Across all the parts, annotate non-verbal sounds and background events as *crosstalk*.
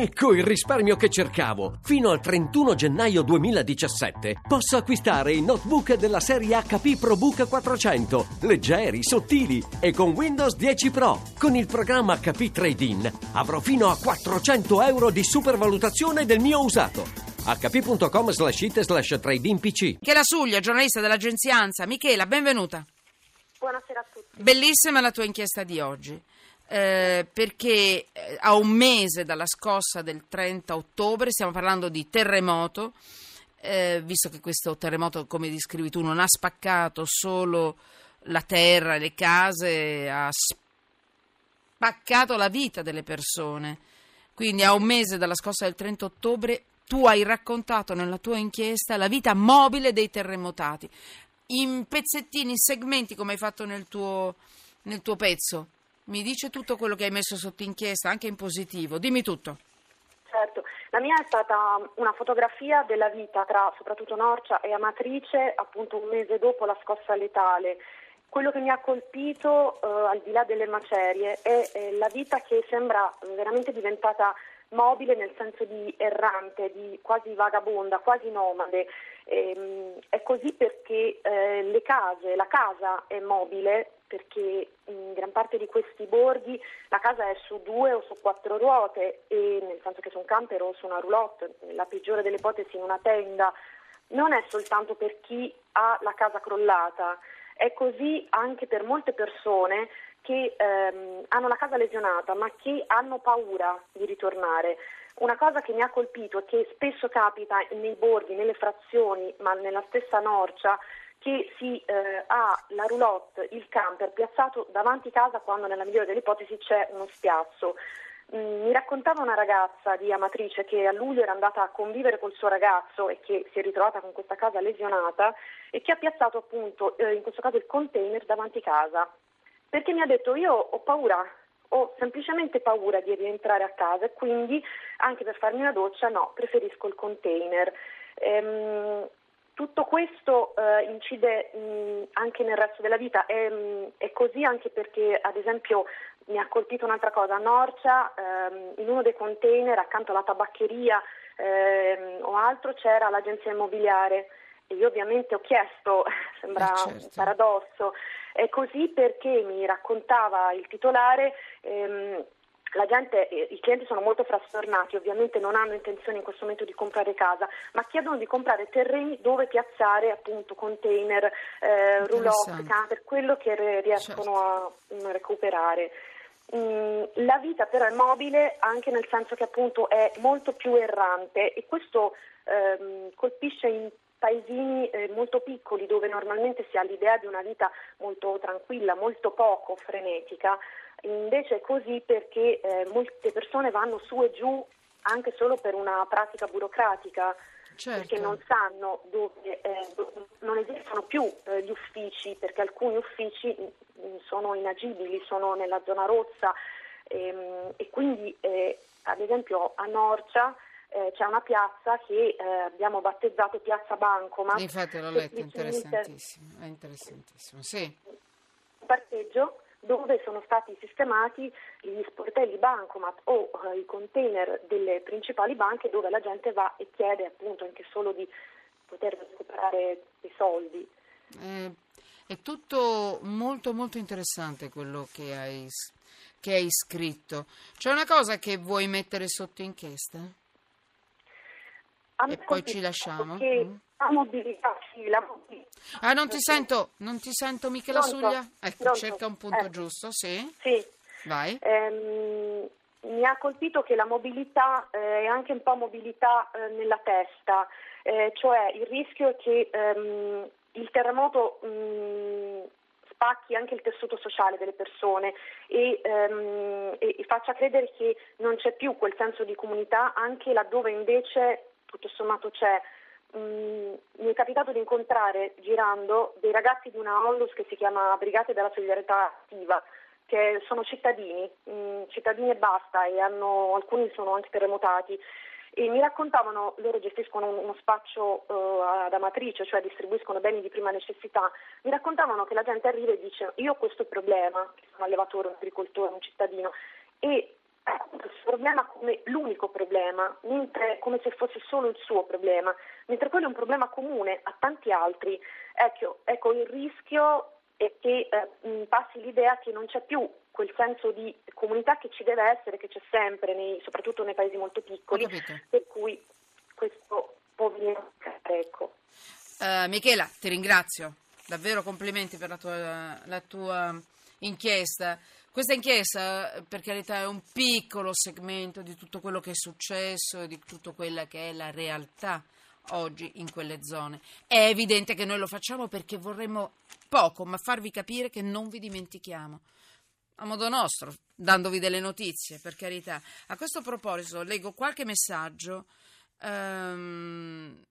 Ecco il risparmio che cercavo! Fino al 31 gennaio 2017 posso acquistare i notebook della serie HP ProBook 400, leggeri, sottili e con Windows 10 Pro. Con il programma HP Trade-in avrò fino a 400 euro di supervalutazione del mio usato. hp.com slash it slash trade in pc Michela Suglia, giornalista dell'agenzia ANSA. Michela, benvenuta. Buonasera a tutti. Bellissima la tua inchiesta di oggi. Eh, perché eh, a un mese dalla scossa del 30 ottobre stiamo parlando di terremoto, eh, visto che questo terremoto, come descrivi tu, non ha spaccato solo la terra e le case, ha spaccato la vita delle persone. Quindi a un mese dalla scossa del 30 ottobre tu hai raccontato nella tua inchiesta la vita mobile dei terremotati, in pezzettini, in segmenti come hai fatto nel tuo, nel tuo pezzo. Mi dice tutto quello che hai messo sotto inchiesta, anche in positivo. Dimmi tutto. Certo, la mia è stata una fotografia della vita tra soprattutto Norcia e Amatrice, appunto un mese dopo la scossa letale. Quello che mi ha colpito, eh, al di là delle macerie, è, è la vita che sembra veramente diventata mobile nel senso di errante, di quasi vagabonda, quasi nomade. Ehm, è così perché eh, le case, la casa è mobile perché in gran parte di questi borghi la casa è su due o su quattro ruote e nel senso che su un camper o su una roulotte, nella peggiore delle ipotesi in una tenda, non è soltanto per chi ha la casa crollata, è così anche per molte persone che ehm, hanno la casa lesionata ma che hanno paura di ritornare. Una cosa che mi ha colpito e che spesso capita nei borghi, nelle frazioni, ma nella stessa Norcia, che si eh, ha la roulotte, il camper piazzato davanti casa quando nella migliore delle ipotesi c'è uno spiazzo. Mm, mi raccontava una ragazza di Amatrice che a luglio era andata a convivere col suo ragazzo e che si è ritrovata con questa casa lesionata e che ha piazzato appunto eh, in questo caso il container davanti casa. Perché mi ha detto io ho paura, ho semplicemente paura di rientrare a casa e quindi anche per farmi una doccia no, preferisco il container. Ehm, tutto questo eh, incide mh, anche nel resto della vita, è, mh, è, così anche perché ad esempio mi ha colpito un'altra cosa, a Norcia ehm, in uno dei container accanto alla tabaccheria ehm, o altro c'era l'agenzia immobiliare. E io ovviamente ho chiesto, *laughs* sembra Eh, certo. un paradosso, è così perché mi raccontava il titolare ehm, la gente, eh, i clienti sono molto frastornati, ovviamente non hanno intenzione in questo momento di comprare casa, ma chiedono di comprare terreni dove piazzare appunto container, eh, roulotte, camper, quello che re- riescono a mm, recuperare. Mm, la vita però è mobile anche nel senso che appunto è molto più errante e questo ehm, colpisce in paesini eh, molto piccoli dove normalmente si ha l'idea di una vita molto tranquilla, molto poco frenetica. Invece è così perché eh, molte persone vanno su e giù anche solo per una pratica burocratica, Certo. perché non sanno dove, eh, non esistono più eh, gli uffici, perché alcuni uffici mm, sono inagibili, sono nella zona rossa ehm, e quindi eh, ad esempio a Norcia eh, c'è una piazza che eh, abbiamo battezzato Piazza Bancomat. Infatti l'ho letto, interessantissimo. È interessantissimo, sì. un parcheggio dove sono stati sistemati gli sportelli bancomat o eh, i container delle principali banche dove la gente va e chiede appunto anche solo di poter recuperare dei soldi. Eh, è tutto molto molto interessante quello che hai, che hai scritto. C'è una cosa che vuoi mettere sotto inchiesta? E poi ci lasciamo? Mm. la mobilità, sì, la mobilità. Ah, non ti sento, non ti sento Michela Pronto? Suglia? Ecco, Pronto? cerca un punto Eh. giusto, sì. Sì, Vai. Ehm, mi ha colpito che la mobilità eh, è anche un po' mobilità eh, nella testa, eh, cioè il rischio è che ehm, il terremoto mh, spacchi anche il tessuto sociale delle persone e, ehm, e faccia credere che non c'è più quel senso di comunità anche laddove invece tutto sommato c'è. Mm, mi è capitato di incontrare girando dei ragazzi di una onlus che si chiama Brigate della Solidarietà Attiva, che sono cittadini, mm, cittadini e basta, e hanno, alcuni sono anche terremotati. E mi raccontavano, loro gestiscono uno spaccio eh, ad Amatrice, cioè distribuiscono beni di prima necessità, mi raccontavano che la gente arriva e dice io ho questo problema, sono allevatore, un agricoltore, un cittadino, e il problema come l'unico problema, mentre, come se fosse solo il suo problema, mentre quello è un problema comune a tanti altri. Ecco, ecco il rischio è che eh, passi l'idea che non c'è più quel senso di comunità che ci deve essere, che c'è sempre, nei, soprattutto nei paesi molto piccoli, per cui questo può venire ecco. Uh, Michela, ti ringrazio, davvero complimenti per la tua, la tua inchiesta. Questa inchiesta, per carità, è un piccolo segmento di tutto quello che è successo e di tutta quella che è la realtà oggi in quelle zone. È evidente che noi lo facciamo perché vorremmo poco, ma farvi capire che non vi dimentichiamo. A modo nostro, dandovi delle notizie, per carità. A questo proposito, leggo qualche messaggio. Um,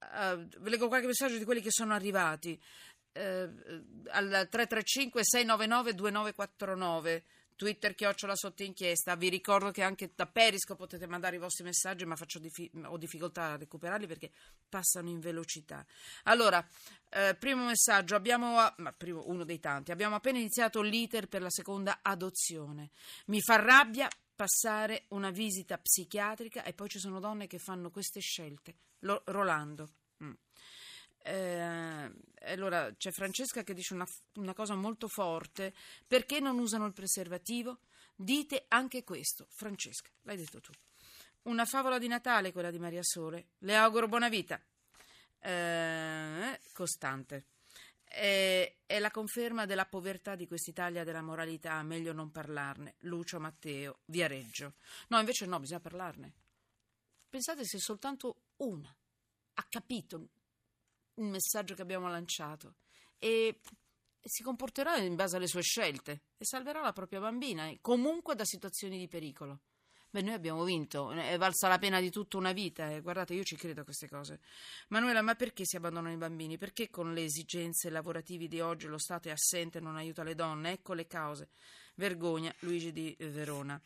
uh, leggo qualche messaggio di quelli che sono arrivati eh, al 335 699 2949 Twitter chiocciola sotto inchiesta. Vi ricordo che anche da Perisco potete mandare i vostri messaggi, ma dif- ho difficoltà a recuperarli perché passano in velocità. Allora, eh, primo messaggio, abbiamo, ma primo, uno dei tanti, abbiamo appena iniziato l'iter per la seconda adozione. Mi fa rabbia passare una visita psichiatrica e poi ci sono donne che fanno queste scelte. Lo, Rolando. Mm. Eh, allora c'è Francesca che dice una, una, cosa molto forte: perché non usano il preservativo? Dite anche questo, Francesca, l'hai detto tu. Una favola di Natale, quella di Maria Sole. Le auguro buona vita. Eh, costante. Eh, è la conferma della povertà di quest'Italia della moralità, meglio non parlarne. Lucio Matteo, Viareggio. No, invece no, bisogna parlarne. Pensate se soltanto una ha capito il messaggio che abbiamo lanciato e si comporterà in base alle sue scelte e salverà la propria bambina, comunque da situazioni di pericolo. Beh, noi abbiamo vinto, è valsa la pena di tutta una vita e guardate, io ci credo a queste cose. Manuela, ma perché si abbandonano i bambini? Perché con le esigenze lavorative di oggi lo Stato è assente e non aiuta le donne? Ecco le cause. Vergogna, Luigi di Verona.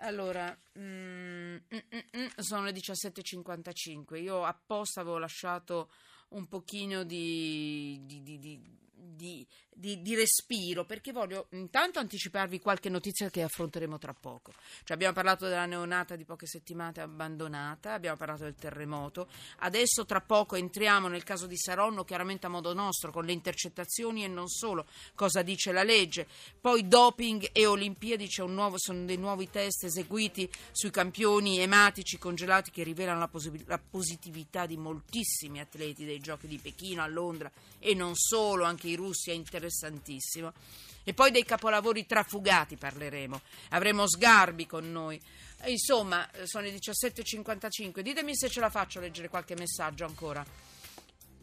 Allora, mm, mm, mm, sono le 17.55. Io apposta avevo lasciato un pochino di, di, di, di, di, di, respiro, perché voglio intanto anticiparvi qualche notizia che affronteremo tra poco. Cioè abbiamo parlato della neonata di poche settimane abbandonata, abbiamo parlato del terremoto, adesso tra poco entriamo nel caso di Saronno, chiaramente a modo nostro, con le intercettazioni e non solo, cosa dice la legge. Poi doping e Olimpiadi, nuovo, sono dei nuovi test eseguiti sui campioni ematici congelati che rivelano la, posi- la positività di moltissimi atleti dei giochi di Pechino, a Londra e non solo, anche i russi è interessantissimo. E poi dei capolavori trafugati parleremo. Avremo Sgarbi con noi. Insomma, sono le 17.55. Ditemi se ce la faccio a leggere qualche messaggio ancora.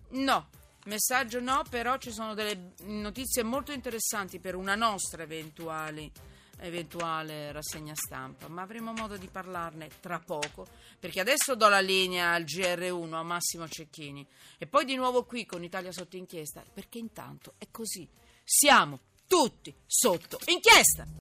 No, messaggio no, però ci sono delle notizie molto interessanti per una nostra eventuale eventuale rassegna stampa, ma avremo modo di parlarne tra poco, perché adesso do la linea al GR1 a Massimo Cecchini e poi di nuovo qui con Italia sotto inchiesta, perché intanto è così, siamo tutti sotto inchiesta.